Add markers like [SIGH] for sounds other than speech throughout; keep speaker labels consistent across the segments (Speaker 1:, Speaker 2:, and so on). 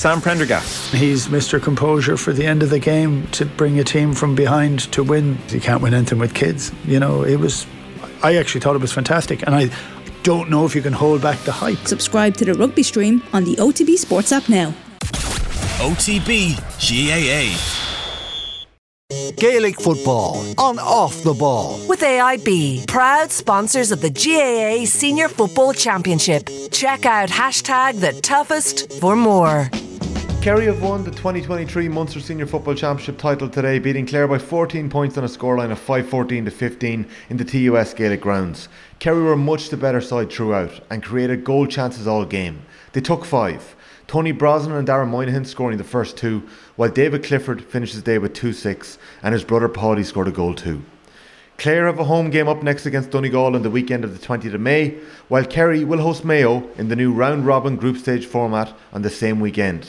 Speaker 1: Sam Prendergast.
Speaker 2: He's Mr. Composure for the end of the game to bring a team from behind to win. You can't win anything with kids. You know, it was, I actually thought it was fantastic. And I don't know if you can hold back the hype.
Speaker 3: Subscribe to the rugby stream on the OTB Sports app now.
Speaker 4: OTB GAA.
Speaker 5: Gaelic football on off the ball.
Speaker 6: With AIB, proud sponsors of the GAA Senior Football Championship. Check out hashtag the toughest for more.
Speaker 7: Kerry have won the 2023 Munster Senior Football Championship title today, beating Clare by 14 points on a scoreline of 5-14 to 15 in the TUS Gaelic grounds. Kerry were much the better side throughout and created goal chances all game. They took five. Tony Brosnan and Dara Moynihan scoring the first two, while David Clifford finished his day with 2-6 and his brother Paddy scored a goal too. Clare have a home game up next against Donegal on the weekend of the 20th of May, while Kerry will host Mayo in the new round robin group stage format on the same weekend.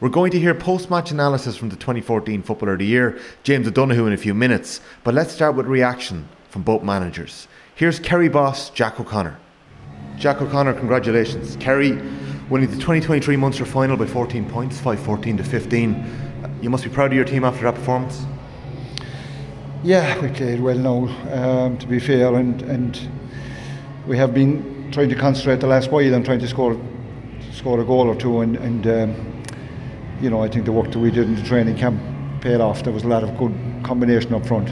Speaker 7: We're going to hear post match analysis from the 2014 Footballer of the Year, James O'Donoghue, in a few minutes, but let's start with reaction from both managers. Here's Kerry boss Jack O'Connor. Jack O'Connor, congratulations. Kerry winning the 2023 Munster final by 14 points, 5 14 to 15. You must be proud of your team after that performance.
Speaker 8: Yeah, we played well now, um, to be fair, and, and we have been trying to concentrate the last while and trying to score score a goal or two, and, and um, you know, I think the work that we did in the training camp paid off. There was a lot of good combination up front.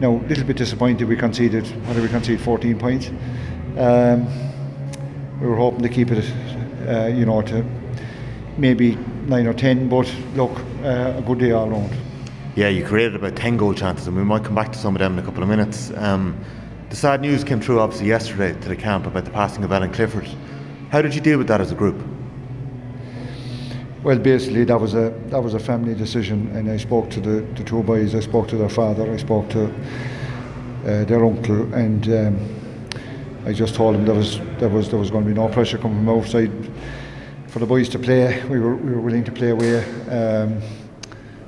Speaker 8: Now, a little bit disappointed we conceded, what did we concede, 14 points. Um, we were hoping to keep it, uh, you know, to maybe 9 or 10, but look, uh, a good day all round.
Speaker 7: Yeah, you created about 10 goal chances, and we might come back to some of them in a couple of minutes. Um, the sad news came through obviously yesterday to the camp about the passing of Ellen Clifford. How did you deal with that as a group?
Speaker 8: Well, basically, that was a that was a family decision, and I spoke to the, the two boys. I spoke to their father. I spoke to uh, their uncle, and um, I just told them there was there was there was going to be no pressure coming from outside for the boys to play. We were we were willing to play away um,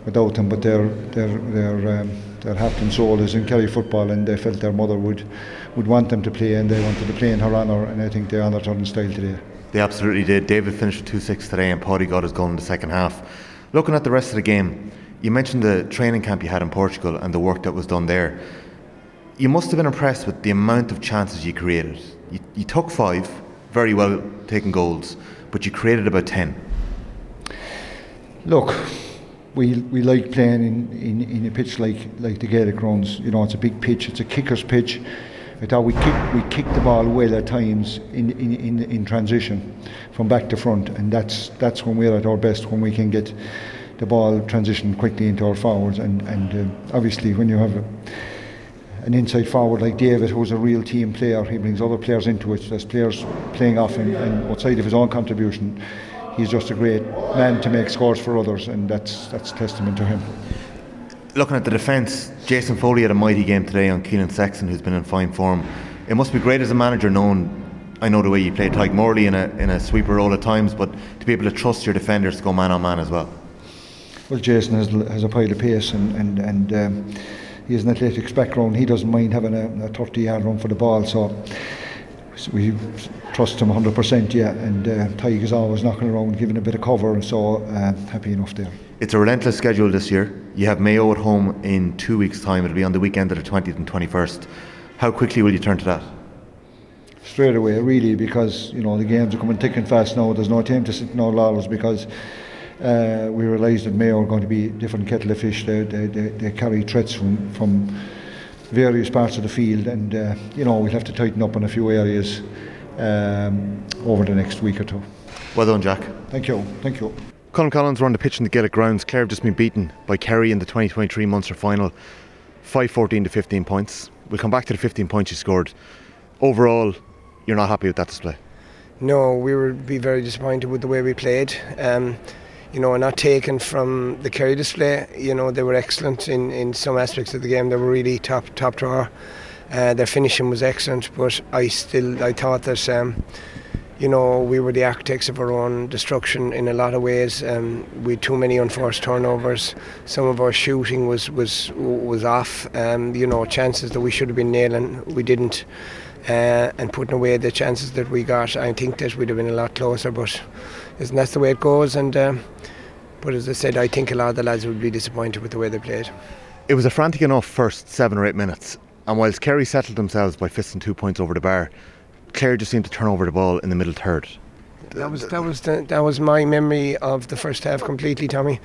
Speaker 8: without them, but their their their um, their heart and soul is in Kerry football, and they felt their mother would would want them to play, and they wanted to play in her honour, and I think they honoured her in style today.
Speaker 7: They absolutely did. David finished with 2 6 today, and Paddy got his goal in the second half. Looking at the rest of the game, you mentioned the training camp you had in Portugal and the work that was done there. You must have been impressed with the amount of chances you created. You, you took five, very well taken goals, but you created about 10.
Speaker 8: Look, we we like playing in, in, in a pitch like like the Gaelic grounds. You know, it's a big pitch. It's a kicker's pitch. I thought we kicked we kicked the ball well at times in, in, in, in transition from back to front, and that's that's when we're at our best when we can get the ball transition quickly into our forwards, and and uh, obviously when you have a, an inside forward like David, who's a real team player, he brings other players into it. There's players playing off him, and outside of his own contribution, he's just a great man to make scores for others, and that's that's testament to him
Speaker 7: looking at the defence, Jason Foley had a mighty game today on Keelan Sexton, who's been in fine form. It must be great as a manager, knowing I know the way you play Tadhg Morley in a in a sweeper role at times, but to be able to trust your defenders to go man on man as well.
Speaker 8: Well, Jason has, has a pile of pace and and and. Um, he has an athletics background. He doesn't mind having a, a 30 yard run for the ball. So we trust him 100%. Yeah, and uh, is always knocking around, giving a bit of cover. And so uh, happy enough there.
Speaker 7: It's a relentless schedule this year. You have Mayo at home in two weeks' time. It'll be on the weekend of the 20th and 21st. How quickly will you turn to that?
Speaker 8: Straight away, really, because you know the games are coming thick and fast now. There's no time to sit in our laurels because uh, we realise that Mayo are going to be different kettle of fish. They, they, they, they carry threats from, from various parts of the field, and uh, you know we'll have to tighten up in a few areas um, over the next week or two.
Speaker 7: Well done, Jack.
Speaker 8: Thank you. Thank you.
Speaker 7: Colm Collins were on the pitch in the Gaelic grounds. Clare have just been beaten by Kerry in the 2023 Munster final, 5 14 to 15 points. We'll come back to the 15 points you scored. Overall, you're not happy with that display?
Speaker 9: No, we would be very disappointed with the way we played. Um, you know, not taken from the Kerry display. You know, they were excellent in, in some aspects of the game. They were really top top drawer. Uh, their finishing was excellent, but I still I thought that. Um, you know, we were the architects of our own destruction in a lot of ways. Um, we had too many unforced turnovers. Some of our shooting was was was off. Um, you know, chances that we should have been nailing, we didn't. uh, and putting away the chances that we got. I think that we'd have been a lot closer, but isn't that the way it goes? And um, but as I said, I think a lot of the lads would be disappointed with the way they played.
Speaker 7: It was a frantic enough first seven or eight minutes, and whilst Kerry settled themselves by fisting two points over the bar, Clare just seemed to turn over the ball in the middle third.
Speaker 9: That was that was the, that was my memory of the first half completely, Tommy.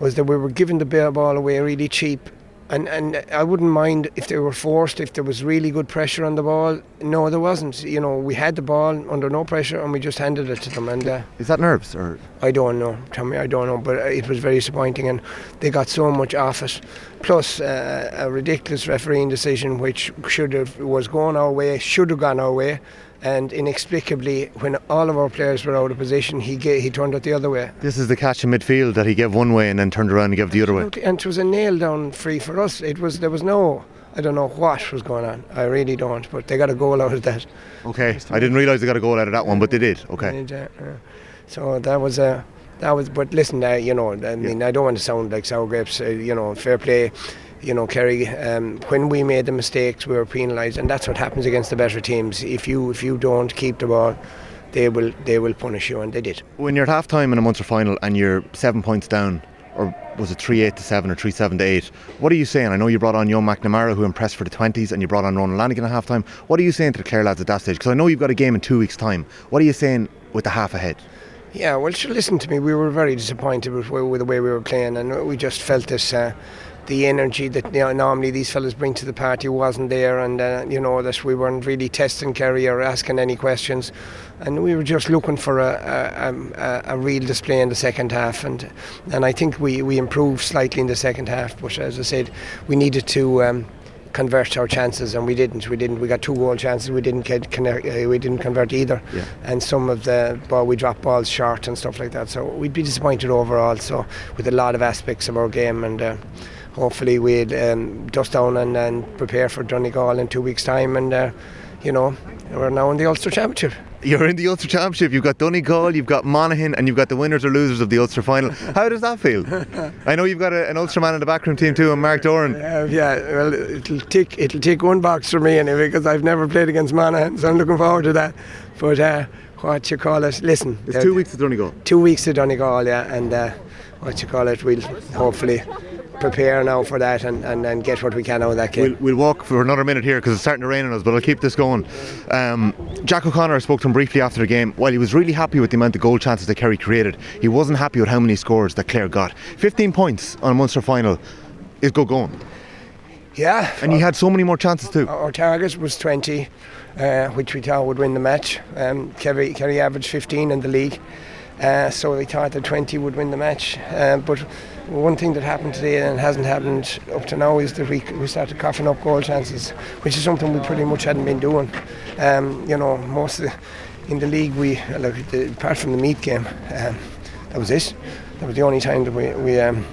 Speaker 9: Was that we were giving the ball away really cheap and and I wouldn't mind if they were forced if there was really good pressure on the ball. No, there wasn't. You know, we had the ball under no pressure and we just handed it to them. And uh,
Speaker 7: is that nerves or?
Speaker 9: I don't know, Tommy. I don't know, but it was very disappointing, and they got so much off it. Plus uh, a ridiculous refereeing decision, which should have was going our way, should have gone our way and inexplicably, when all of our players were out of position, he gave, he turned it the other way.
Speaker 7: This is the catch in midfield that he gave one way and then turned around and gave the other way.
Speaker 9: And it was a nail down free for us. It was there was no. I don't know what was going on. I really don't. But they got a goal out of that.
Speaker 7: Okay, I didn't realise they got a goal out of that one, but they did. Okay.
Speaker 9: So that was a. That was, but listen, uh, you know, I mean, yeah. I don't want to sound like sour grapes. Uh, you know, fair play you know, Kerry, um, when we made the mistakes, we were penalised, and that's what happens against the better teams. If you if you don't keep the ball, they will they will punish you, and they did.
Speaker 7: When you're at half time in a Munster final and you're seven points down, or was it three eight to seven or three seven to eight? What are you saying? I know you brought on young McNamara who impressed for the twenties, and you brought on Ronan Lanigan at half time. What are you saying to the Clare lads at that stage? Because I know you've got a game in two weeks' time. What are you saying with the half ahead?
Speaker 9: Yeah, well, listen to me. We were very disappointed with, with the way we were playing, and we just felt this. Uh, the energy that you know, normally these fellas bring to the party wasn't there, and uh, you know that we weren't really testing Kerry or asking any questions, and we were just looking for a, a, a, a, real display in the second half, and and I think we, we improved slightly in the second half, but as I said, we needed to. Um, convert our chances and we didn't. We didn't we got two goal chances. We didn't get connect, uh, we didn't convert either. Yeah. and some of the ball we dropped balls short and stuff like that. So we'd be disappointed overall. So with a lot of aspects of our game and uh, hopefully we'd um, dust down and, and prepare for Donegal in two weeks' time. And, uh, you know, we're now in the Ulster Championship.
Speaker 7: You're in the Ulster Championship. You've got Donegal, you've got Monaghan, and you've got the winners or losers of the Ulster final. How does that feel? I know you've got a, an Ulster man in the backroom team too, and Mark Doran.
Speaker 9: Uh, yeah, well, it'll take it'll take one box for me anyway because I've never played against Monaghan, so I'm looking forward to that. But uh, what you call it? Listen,
Speaker 7: it's uh, two weeks to Donegal.
Speaker 9: Two weeks to Donegal, yeah, and uh, what you call it? We'll hopefully prepare now for that and, and, and get what we can out of that game.
Speaker 7: We'll, we'll walk for another minute here because it's starting to rain on us, but I'll keep this going. Um, Jack O'Connor spoke to him briefly after the game. While he was really happy with the amount of goal chances that Kerry created, he wasn't happy with how many scores that Clare got. 15 points on a Munster final is good going.
Speaker 9: Yeah.
Speaker 7: And he had so many more chances too.
Speaker 9: Our target was 20, uh, which we thought would win the match. Um, Kerry, Kerry averaged 15 in the league. Uh, so they thought that 20 would win the match. Uh, but one thing that happened today and hasn't happened up to now is that we, we started coughing up goal chances, which is something we pretty much hadn't been doing. Um, you know, most the, in the league, we like the, apart from the Meath game, um, that was it. That was the only time that we we, um,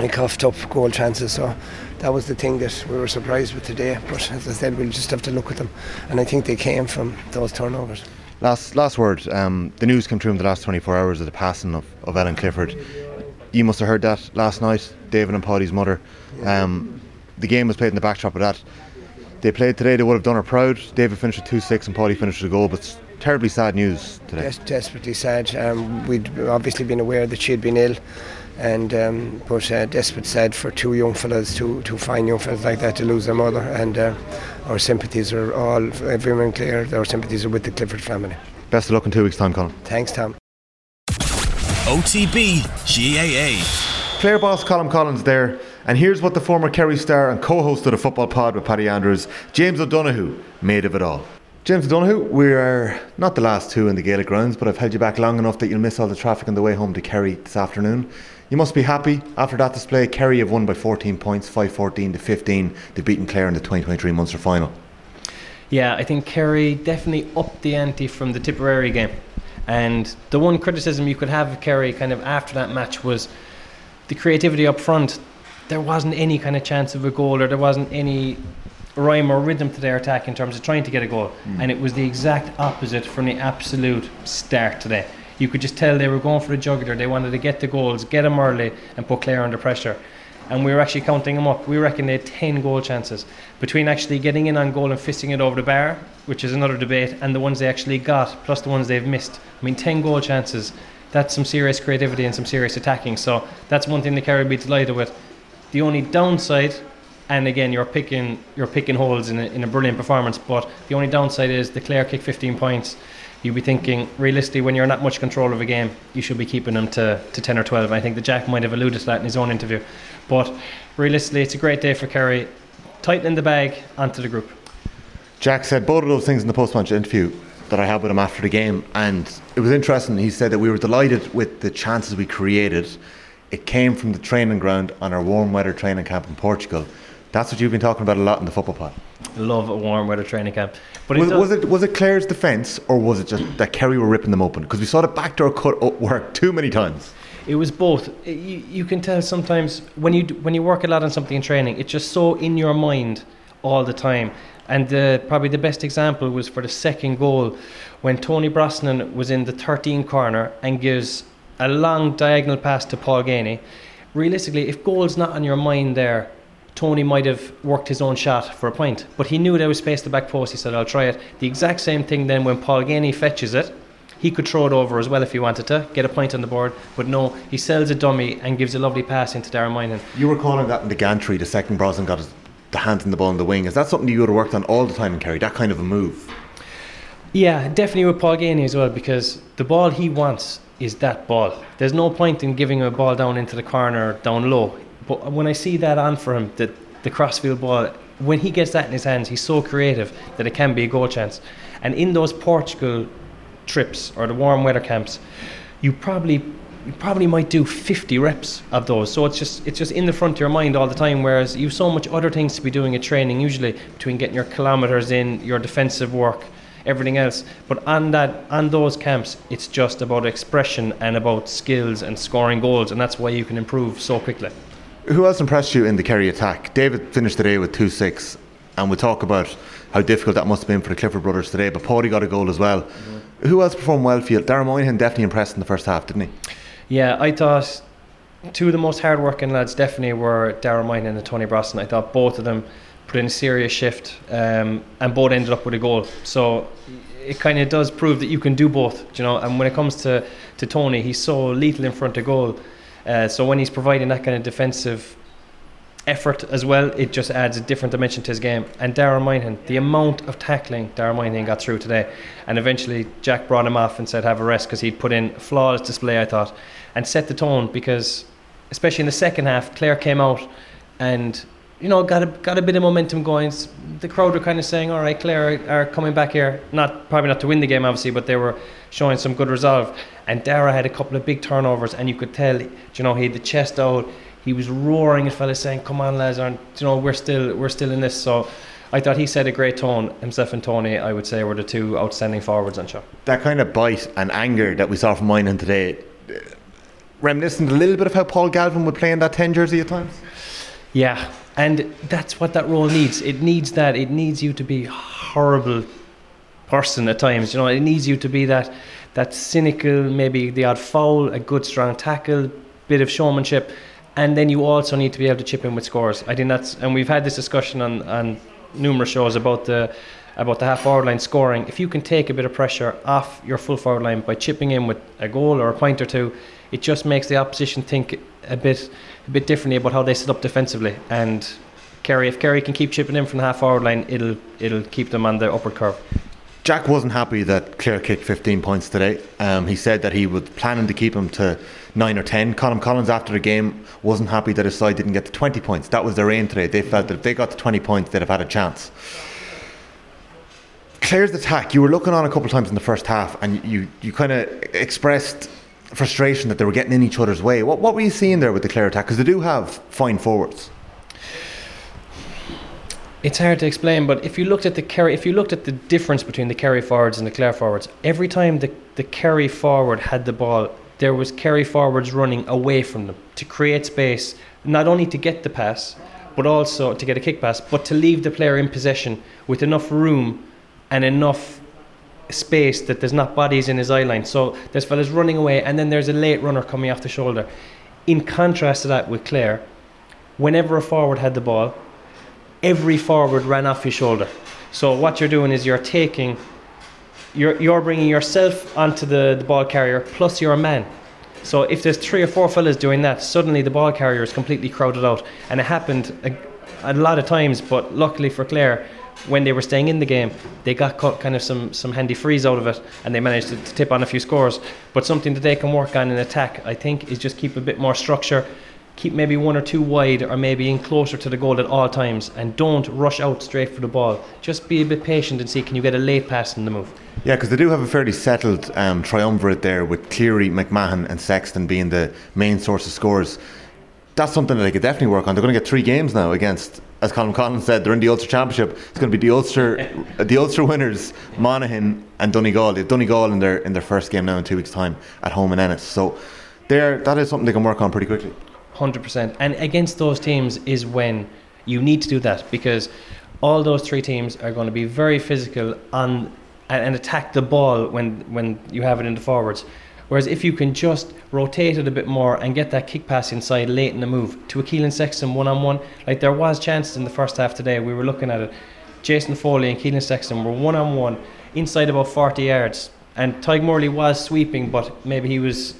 Speaker 9: we coughed up goal chances. So that was the thing that we were surprised with today. But as I said, we'll just have to look at them, and I think they came from those turnovers.
Speaker 7: Last last word. Um, the news came through in the last 24 hours of the passing of, of Ellen Clifford you must have heard that last night, David and Paddy's mother. Um, the game was played in the backdrop of that. They played today, they would have done her proud. David finished with 2 6 and Paddy finished with a goal, but terribly sad news today.
Speaker 9: Yes, desperately sad. Um, we'd obviously been aware that she had been ill, and um, but uh, desperate sad for two young fellas, two two fine young fellas like that to lose their mother. And uh, our sympathies are all, everyone clear, our sympathies are with the Clifford family.
Speaker 7: Best of luck in two weeks' time, Colm.
Speaker 9: Thanks, Tom.
Speaker 4: OTB GAA.
Speaker 7: Clare boss Colm Collins there, and here's what the former Kerry star and co-host of the Football Pod with Paddy Andrews, James O'Donoghue, made of it all. James O'Donoghue, we are not the last two in the Gaelic grounds, but I've held you back long enough that you'll miss all the traffic on the way home to Kerry this afternoon. You must be happy after that display. Kerry have won by 14 points, 5-14 to 15. They've beaten Clare in the 2023 Munster final.
Speaker 1: Yeah, I think Kerry definitely upped the ante from the Tipperary game. And the one criticism you could have of Kerry kind of after that match was the creativity up front. There wasn't any kind of chance of a goal, or there wasn't any rhyme or rhythm to their attack in terms of trying to get a goal. Mm. And it was the exact opposite from the absolute start today. You could just tell they were going for the jugular. They wanted to get the goals, get them early, and put Clare under pressure. and we were actually counting them up. We reckon they had 10 goal chances between actually getting in on goal and fisting it over the bar, which is another debate, and the ones they actually got, plus the ones they've missed. I mean, 10 goal chances, that's some serious creativity and some serious attacking. So that's one thing the Kerry be delighted with. The only downside, and again, you're picking you're picking holes in a, in a brilliant performance, but the only downside is the Clare kick 15 points. You'd be thinking, realistically, when you're not much control of a game, you should be keeping them to, to 10 or 12. I think the Jack might have alluded to that in his own interview. But realistically, it's a great day for Kerry. Tightening the bag onto the group.
Speaker 7: Jack said both of those things in the post match interview that I had with him after the game, and it was interesting. He said that we were delighted with the chances we created. It came from the training ground on our warm weather training camp in Portugal. That's what you've been talking about a lot in the football pod.
Speaker 1: Love a warm weather training camp.
Speaker 7: But was, it, was it was it Clare's defence or was it just that Kerry were ripping them open? Because we saw the backdoor cut work too many times.
Speaker 1: It was both. You, you can tell sometimes when you when you work a lot on something in training, it's just so in your mind all the time. And the, probably the best example was for the second goal when Tony Brosnan was in the 13 corner and gives a long diagonal pass to Paul Geaney. Realistically, if goal's not on your mind there, Tony might have worked his own shot for a point, but he knew there was space to the back post. He said, I'll try it. The exact same thing then when Paul Geaney fetches it. He could throw it over as well if he wanted to, get a point on the board, but no, he sells a dummy and gives a lovely pass into Dara Moynihan.
Speaker 7: You were calling that in the gantry, the second Brosnan got his, the hands in the ball in the wing. Is that something you would have worked on all the time in Kerry, that kind of a move?
Speaker 1: Yeah, definitely with Paul Geaney as well, because the ball he wants is that ball. There's no point in giving a ball down into the corner, down low. But when I see that on for him, the, the crossfield ball, when he gets that in his hands, he's so creative that it can be a goal chance. And in those Portugal trips or the warm weather camps, you probably you probably might do 50 reps of those. So it's just it's just in the front of your mind all the time. Whereas you've so much other things to be doing at training, usually between getting your kilometers in, your defensive work, everything else. But on that on those camps, it's just about expression and about skills and scoring goals, and that's why you can improve so quickly.
Speaker 7: Who else impressed you in the Kerry attack? David finished the day with 2 6, and we'll talk about how difficult that must have been for the Clifford brothers today. But Paulie got a goal as well. Mm-hmm. Who else performed well for you? Dara Moynihan definitely impressed in the first half, didn't he?
Speaker 1: Yeah, I thought two of the most hard-working lads definitely were Dara Moynihan and Tony Brosnan. I thought both of them put in a serious shift, um, and both ended up with a goal. So it kind of does prove that you can do both, you know. And when it comes to, to Tony, he's so lethal in front of goal uh, so when he's providing that kind of defensive effort as well, it just adds a different dimension to his game. And Dara Moynihan, the amount of tackling Dara Moynihan got through today, and eventually Jack brought him off and said have a rest because he'd put in a flawless display, I thought, and set the tone because, especially in the second half, Clare came out and you know got a got a bit of momentum going. The crowd were kind of saying, "All right, Clare are, are coming back here." Not probably not to win the game, obviously, but they were showing some good resolve. And Dara had a couple of big turnovers, and you could tell, you know, he had the chest out. He was roaring at fellas, saying, "Come on, lads! Aren't you know we're still we're still in this." So. I thought he set a great tone. Himself and Tony, I would say, were the two outstanding forwards on show.
Speaker 7: That kind of bite and anger that we saw from Moynihan today, uh, reminiscent a little bit of how Paul Galvin would play in that 10 jersey at times?
Speaker 1: Yeah, and that's what that role needs. It needs that. It needs you to be horrible person at times. You know, it needs you to be that that cynical, maybe the odd foul, a good strong tackle, bit of showmanship, and then you also need to be able to chip in with scores. I think that's, and we've had this discussion on, on numerous shows about the about the half forward line scoring. If you can take a bit of pressure off your full forward line by chipping in with a goal or a point or two, it just makes the opposition think a bit a bit differently about how they set up defensively. And Kerry, if Kerry can keep chipping in from the half forward line, it'll it'll keep them on the upward curve.
Speaker 7: Jack wasn't happy that Clare kicked 15 points today. Um, he said that he was planning to keep him to 9 or 10. Colm Collins, after the game, wasn't happy that his side didn't get to 20 points. That was their aim today. They felt that if they got to 20 points, they'd have had a chance. Clare's attack, you were looking on a couple of times in the first half and you, you kind of expressed frustration that they were getting in each other's way. What, what were you seeing there with the Clare attack? Because they do have fine forwards
Speaker 1: it's hard to explain, but if you looked at the if you looked at the difference between the Kerry forwards and the Clare forwards, every time the the Kerry forward had the ball, there was Kerry forwards running away from them to create space, not only to get the pass, but also to get a kick pass, but to leave the player in possession with enough room and enough space that there's not bodies in his eye line. So there's fellas running away, and then there's a late runner coming off the shoulder. In contrast to that, with Clare, whenever a forward had the ball, every forward ran off his shoulder. So what you're doing is you're taking, you're, you're bringing yourself onto the, the ball carrier plus your man. So if there's three or four fellas doing that, suddenly the ball carrier is completely crowded out. And it happened a, a lot of times, but luckily for Clare, when they were staying in the game, they got cut kind of some, some handy frees out of it and they managed to, to tip on a few scores. But something that they can work on in attack, I think, is just keep a bit more structure, keep maybe one or two wide or maybe in closer to the goal at all times and don't rush out straight for the ball. Just be a bit patient and see can you get a late pass in the move.
Speaker 7: Yeah, because they do have a fairly settled um, triumvirate there with Cleary, McMahon, and Sexton being the main source of scores. That's something that they could definitely work on. They're going to get three games now against, as Colm Collins said, they're in the Ulster Championship. It's going to be the Ulster, [LAUGHS] the Ulster winners, Monaghan and Donegal. They have Donegal in their in their first game now in two weeks' time at home in Ennis. So, there, that is something they can work on pretty quickly.
Speaker 1: Hundred percent. And against those teams is when you need to do that because all those three teams are going to be very physical on and, and attack the ball when when you have it in the forwards. Whereas if you can just rotate it a bit more and get that kick pass inside late in the move to Keelan Sexton one on one, like there was chances in the first half today. We were looking at it. Jason Foley and Keelan Sexton were one on one inside about 40 yards, and Tadhg Morley was sweeping, but maybe he was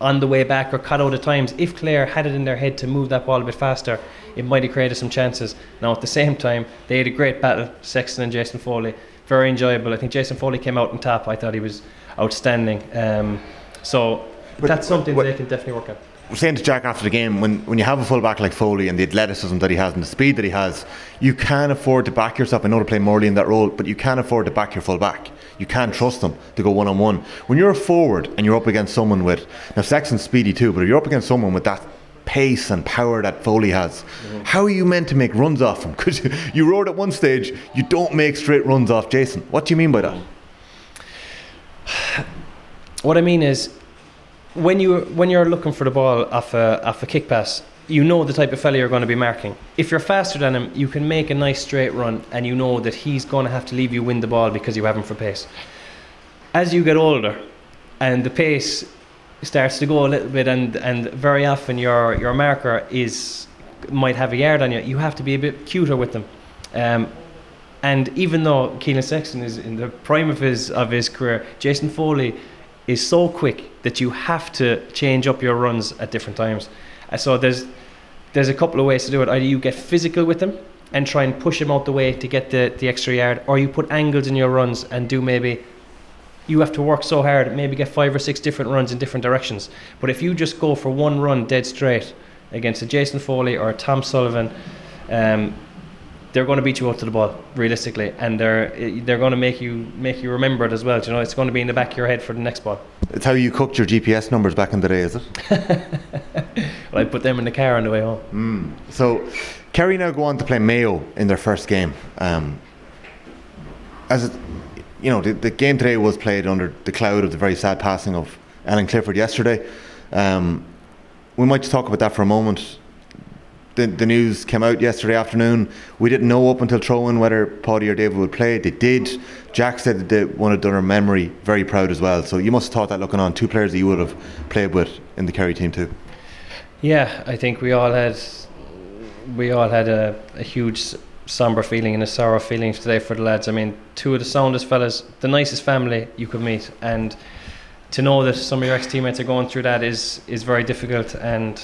Speaker 1: on the way back or cut out at times. If Clare had it in their head to move that ball a bit faster, it might have created some chances. Now at the same time, they had a great battle, Sexton and Jason Foley. Very enjoyable. I think Jason Foley came out on top. I thought he was outstanding. Um, so
Speaker 7: But
Speaker 1: that's something
Speaker 7: what-
Speaker 1: they can definitely work on.
Speaker 7: Saying to Jack after the game, when, when you have a fullback like Foley and the athleticism that he has and the speed that he has, you can afford to back yourself. I know to play Morley in that role, but you can afford to back your fullback. You can't trust them to go one on one. When you're a forward and you're up against someone with now Sexton's speedy too, but if you're up against someone with that pace and power that Foley has, how are you meant to make runs off him? [LAUGHS] Because you, you roared at one stage, you don't make straight runs off Jason. What do you mean by that?
Speaker 1: What I mean is, when you when you're looking for the ball off a off a kick pass, you know the type of fella you're going to be marking. If you're faster than him, you can make a nice straight run, and you know that he's going to have to leave you win the ball because you have him for pace. As you get older, and the pace starts to go a little bit, and and very often your your marker is might have a yard on you. You have to be a bit cuter with them. Um, and even though Keelan Sexton is in the prime of his of his career, Jason Foley is so quick that you have to change up your runs at different times. Uh, So there's there's a couple of ways to do it. Either you get physical with them and try and push them out the way to get the, the extra yard, or you put angles in your runs and do maybe you have to work so hard, maybe get five or six different runs in different directions. But if you just go for one run dead straight against a Jason Foley or a Tom Sullivan, um, they're going to beat you out to the ball realistically, and they're they're going to make you make you remember it as well. You know, it's going to be in the back of your head for the next ball.
Speaker 7: It's how you cooked your GPS numbers back in the day, is it? [LAUGHS]
Speaker 1: Well, I put them in the car on the way home.
Speaker 7: So, Kerry now go on to play Mayo in their first game. Um, as it, you know, the, the game today was played under the cloud of the very sad passing of Ellen Clifford yesterday. Um, we might just talk about that for a moment. The, the news came out yesterday afternoon. We didn't know up until throw-in whether Paddy or David would play. They did. Jack said that they wanted Dunner memory very proud as well. So you must have thought that looking on two players that you would have played with in the Kerry team too.
Speaker 1: Yeah, I think we all had we all had a, a huge somber feeling and a sorrow feeling today for the lads. I mean, two of the soundest fellas, the nicest family you could meet, and to know that some of your ex teammates are going through that is is very difficult. And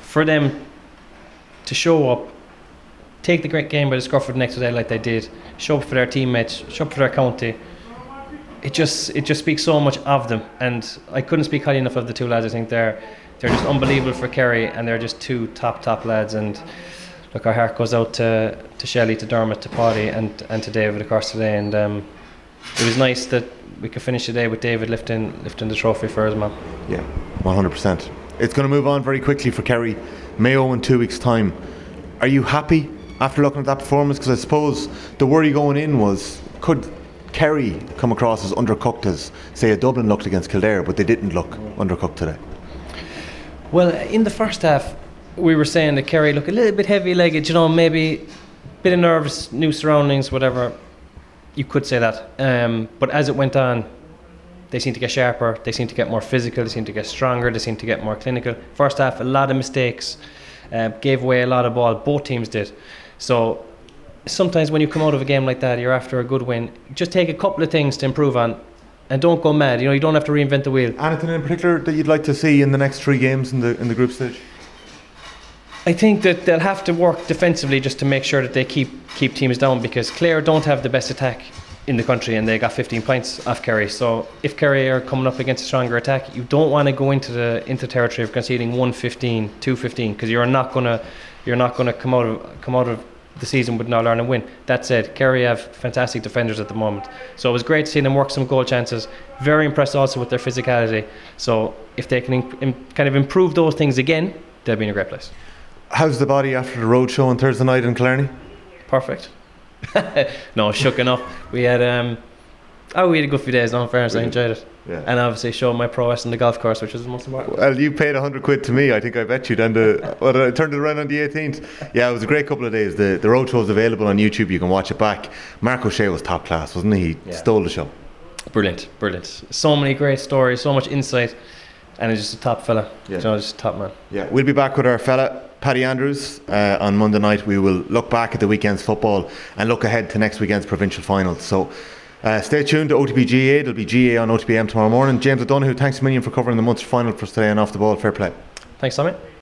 Speaker 1: for them to show up, take the great game by the scruff of the neck today, like they did, show up for their teammates, show up for their county. It just it just speaks so much of them, and I couldn't speak highly enough of the two lads. I think they're they're just unbelievable for Kerry, and they're just two top top lads. And look, our heart goes out to to Shelley, to Dermot, to Paddy, and and to David, of course, today. And um, it was nice that we could finish the day with David lifting lifting the trophy for his mum.
Speaker 7: Yeah, 100%. It's going to move on very quickly for Kerry. Mayo in two weeks' time. Are you happy after looking at that performance? Because I suppose the worry going in was could Kerry come across as undercooked as, say, a Dublin looked against Kildare, but they didn't look undercooked today?
Speaker 1: Well, in the first half, we were saying that Kerry looked a little bit heavy-legged. You know, maybe a bit of nerves, new surroundings, whatever. You could say that. Um, but as it went on, they seem to get sharper. They seem to get more physical. They seem to get stronger. They seem to get more clinical. First half, a lot of mistakes. uh, gave away a lot of ball. Both teams did. So sometimes when you come out of a game like that, you're after a good win. Just take a couple of things to improve on, and don't go mad. You know, you don't have to reinvent the wheel.
Speaker 7: Anything in particular that you'd like to see in the next three games in the in the group stage?
Speaker 1: I think that they'll have to work defensively just to make sure that they keep keep teams down because Clare don't have the best attack in the country and they got 15 points off Kerry. So if Kerry are coming up against a stronger attack, you don't want to go into the into territory of conceding 115, 215 because you're not gonna you're not gonna come out of come out of the season with Northern Ireland win. That said, Kerry have fantastic defenders at the moment, so it was great to see them work some goal chances. Very impressed also with their physicality. So if they can im- im- kind of improve those things again, they'll be in a great place.
Speaker 7: How's the body after the road show on Thursday night in Killarney?
Speaker 1: Perfect. [LAUGHS] no, shook enough. We had um, oh, we had a good few days. No, in fairness, I enjoyed it.
Speaker 7: Yeah.
Speaker 1: And obviously showed my prowess on the golf course, which is the most important.
Speaker 7: Well, you paid 100 quid to me. I think I bet you. Then the [LAUGHS] well, I turned it around on the 18th. Yeah, it was a great couple of days. The the road show is available on YouTube. You can watch it back. Mark O'Shea was top class, wasn't he? He
Speaker 1: Yeah.
Speaker 7: stole the show.
Speaker 1: Brilliant, brilliant. So many great stories, so much insight, and he's just a top fella.
Speaker 7: Yeah.
Speaker 1: You know, just a top man.
Speaker 7: Yeah, we'll be back with our fella Paddy Andrews uh, on Monday night. We will look back at the weekend's football and look ahead to next weekend's provincial finals. So. Uh, stay tuned to OTB GAA. There'll be GAA on OTB AM tomorrow morning. James O'Donoghue, thanks a million for covering the Munster final for us today and off the ball. Fair play.
Speaker 1: Thanks, Tommy.